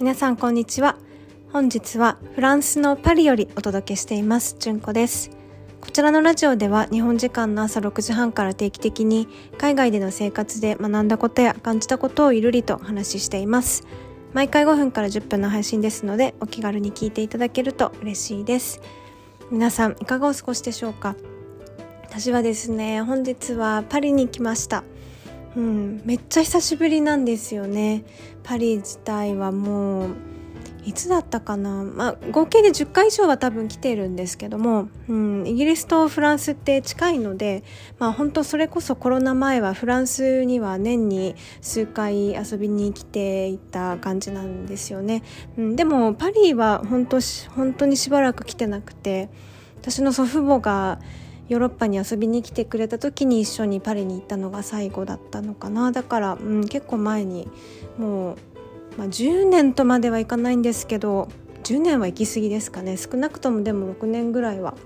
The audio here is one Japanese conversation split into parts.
皆さんこんにちは。本日はフランスのパリよりお届けしています。純子です。こちらのラジオでは日本時間の朝6時半から定期的に海外での生活で学んだことや感じたことをゆるりとお話ししています。毎回5分から10分の配信ですのでお気軽に聞いていただけると嬉しいです。皆さんいかがお過ごしでしょうか？私はですね本日はパリに来ました。うん、めっちゃ久しぶりなんですよね。パリ自体はもういつだったかな、まあ、合計で10回以上は多分来てるんですけども、うん、イギリスとフランスって近いので、まあ、本当それこそコロナ前はフランスには年に数回遊びに来ていた感じなんですよね、うん、でもパリは本当本当にしばらく来てなくて私の祖父母がヨーロッパに遊びに来てくれた時に一緒にパリに行ったのが最後だったのかな。だから、うん、結構前にもう、まあ、10年とまではいかないんですけど10年は行き過ぎですかね。少なくともでも6年ぐらいは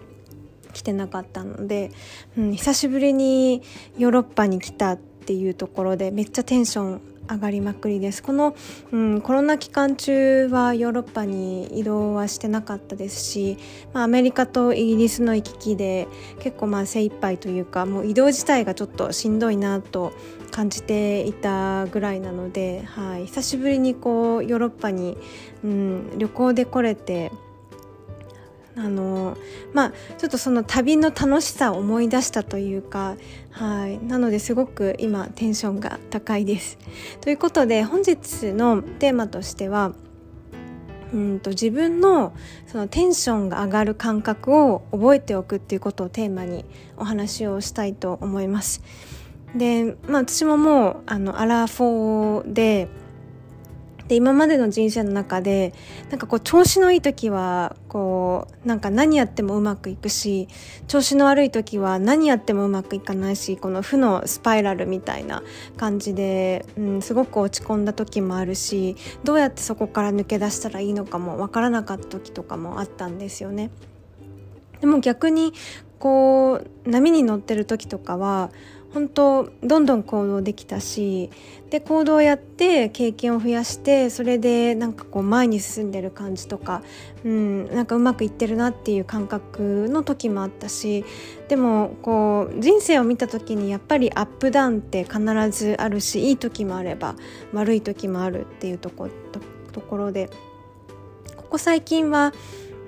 来てなかったので、うん、久しぶりにヨーロッパに来たってっていうところでめっちゃテンション上がりまくりです。この、うん、コロナ期間中はヨーロッパに移動はしてなかったですし、まあ、アメリカとイギリスの行き来で結構まあ精一杯というかもう移動自体がちょっとしんどいなと感じていたぐらいなので、はい、久しぶりにこうヨーロッパに、うん、旅行で来れてあのまあちょっとその旅の楽しさを思い出したというかはいなのですごく今テンションが高いです。ということで本日のテーマとしてはうんと自分のそのテンションが上がる感覚を覚えておくっていうことをテーマにお話をしたいと思います。で、まあ、私ももうあのアラフォーでで今までの人生の中でなんかこう調子のいい時はこうなんか何やってもうまくいくし調子の悪い時は何やってもうまくいかないしこの負のスパイラルみたいな感じで、うん、すごく落ち込んだ時もあるしどうやってそこから抜け出したらいいのかもわからなかった時とかもあったんですよね。でも逆にこう波に乗ってる時とかは本当どんどん行動できたしで行動をやって経験を増やしてそれでなんかこう前に進んでる感じとか、うん、なんかうまくいってるなっていう感覚の時もあったしでもこう人生を見た時にやっぱりアップダウンって必ずあるしいい時もあれば悪い時もあるっていうとこところでここ最近は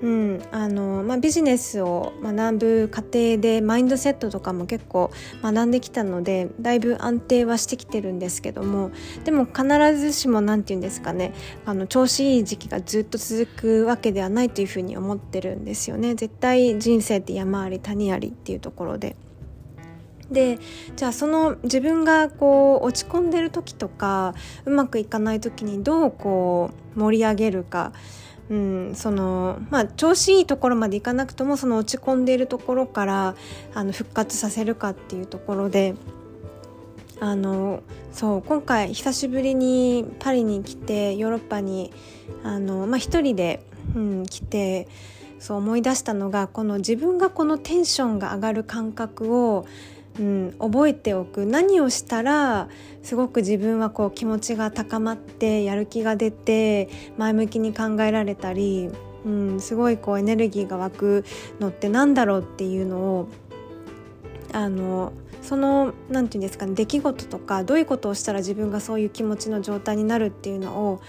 うんあのまあ、ビジネスを学ぶ過程でマインドセットとかも結構学んできたのでだいぶ安定はしてきてるんですけどもでも必ずしも何て言うんですかねあの調子いい時期がずっと続くわけではないというふうに思ってるんですよね絶対人生って山あり谷ありっていうところで。でじゃあその自分がこう落ち込んでる時とかうまくいかない時にどうこう盛り上げるかうん、そのまあ調子いいところまでいかなくともその落ち込んでいるところからあの復活させるかっていうところであのそう今回久しぶりにパリに来てヨーロッパにあの、まあ、一人で、うん、来てそう思い出したのがこの自分がこのテンションが上がる感覚をうん、覚えておく何をしたらすごく自分はこう気持ちが高まってやる気が出て前向きに考えられたり、うん、すごいこうエネルギーが湧くのって何だろうっていうのをあのその何て言うんですかね出来事とかどういうことをしたら自分がそういう気持ちの状態になるっていうのを、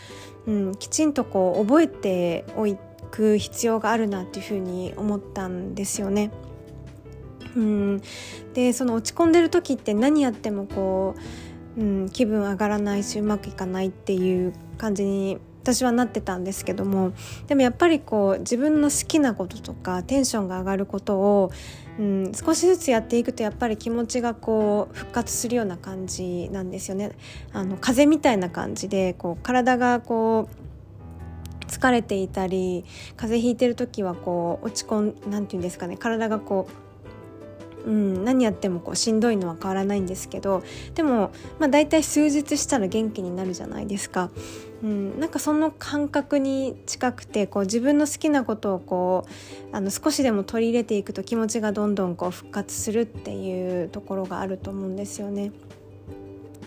うん、きちんとこう覚えておく必要があるなっていうふうに思ったんですよね。うん、でその落ち込んでる時って何やってもこう、うん、気分上がらないしうまくいかないっていう感じに私はなってたんですけどもでもやっぱりこう自分の好きなこととかテンションが上がることを、うん、少しずつやっていくとやっぱり気持ちがこう復活するような感じなんですよね。あの風みたいな感じでこう体がこう疲れていたり風邪ひいてる時はこう落ち込んなんて言うんですかね体がこううん、何やってもこうしんどいのは変わらないんですけどでも、まあ、大体数日したら元気になるじゃないですか。うん、なんかその感覚に近くてこう自分の好きなことをこうあの少しでも取り入れていくと気持ちがどんどんこう復活するっていうところがあると思うんですよね。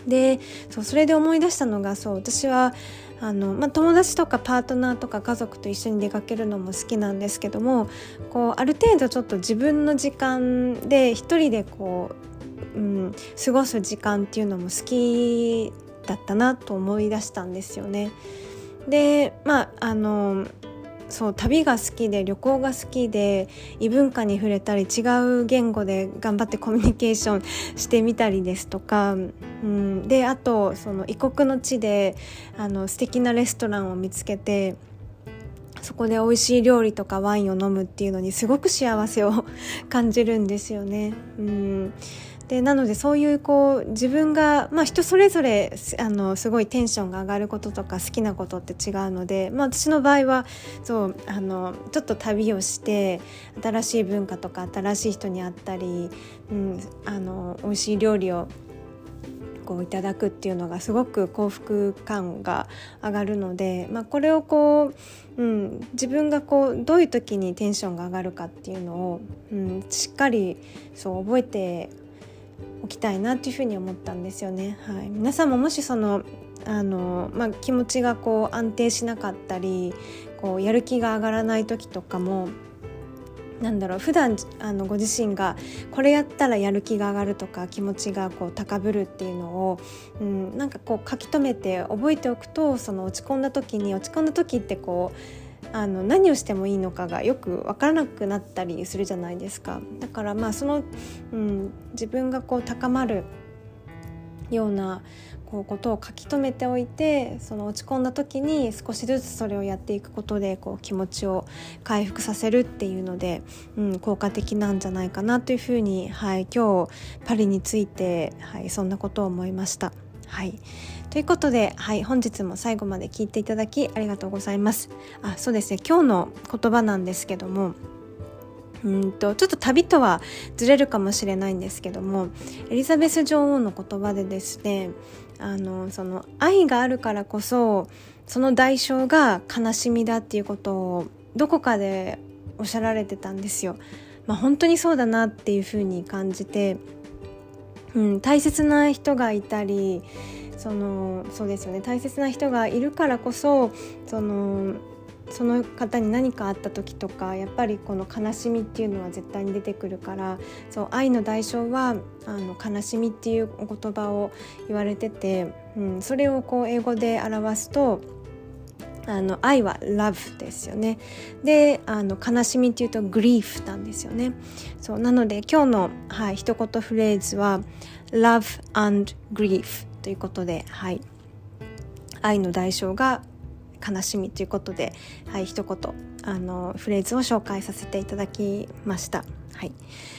でそうそれで思い出したのがそう私はあの、まあ、友達とかパートナーとか家族と一緒に出かけるのも好きなんですけどもこうある程度ちょっと自分の時間で一人でこう、うん、過ごす時間っていうのも好きだったなと思い出したんですよね。でまああのそう旅が好きで旅行が好きで異文化に触れたり違う言語で頑張ってコミュニケーション してみたりですとか、うん、であとその異国の地であの素敵なレストランを見つけてそこで美味しい料理とかワインを飲むっていうのにすごく幸せを 感じるんですよね。うんでなのでそういうこう自分が、まあ、人それぞれあのすごいテンションが上がることとか好きなことって違うので、まあ、私の場合はそうあのちょっと旅をして新しい文化とか新しい人に会ったり、うん、あの美味しい料理をこういただくっていうのがすごく幸福感が上がるので、まあ、これをこう、うん、自分がこうどういう時にテンションが上がるかっていうのを、うん、しっかりそう覚えておきたいなっていうふうに思ったんですよね。はい、皆さんももしそのあの、まあ、気持ちがこう安定しなかったりこうやる気が上がらない時とかもなんだろう普段あのご自身がこれやったらやる気が上がるとか気持ちがこう高ぶるっていうのを、うん、なんかこう書き留めて覚えておくとその落ち込んだ時に落ち込んだ時ってこうあの何をしてもいいのかがよく分からなくなったりするじゃないですかだからまあその、うん、自分がこう高まるようなこうことを書き留めておいてその落ち込んだ時に少しずつそれをやっていくことでこう気持ちを回復させるっていうので、うん、効果的なんじゃないかなというふうに、はい、今日パリについて、はい、そんなことを思いました。はい、ということで、はい、本日も最後まで聞いていただきありがとうございます。あそうですね今日の言葉なんですけどもうんとちょっと旅とはずれるかもしれないんですけどもエリザベス女王の言葉でですねあのその愛があるからこそその代償が悲しみだっていうことをどこかでおっしゃられてたんですよ。まあ、本当にそうだなっていうふうに感じて、うん、大切な人がいたりそのそうですよね。大切な人がいるからこそそのその方に何かあった時とかやっぱりこの悲しみっていうのは絶対に出てくるからそう愛の代償はあの悲しみっていうお言葉を言われてて、うん、それをこう英語で表すとあの愛は love ですよね。であの悲しみっていうと grief なんですよね。そうなので今日の、はい、一言フレーズは love and grief ということで、はい、愛の代償が悲しみということで、はい、一言あのフレーズを紹介させていただきました。はい、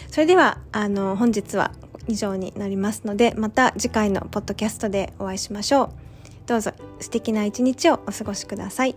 それではあの本日は以上になりますのでまた次回のポッドキャストでお会いしましょう。どうぞ素敵な一日をお過ごしください。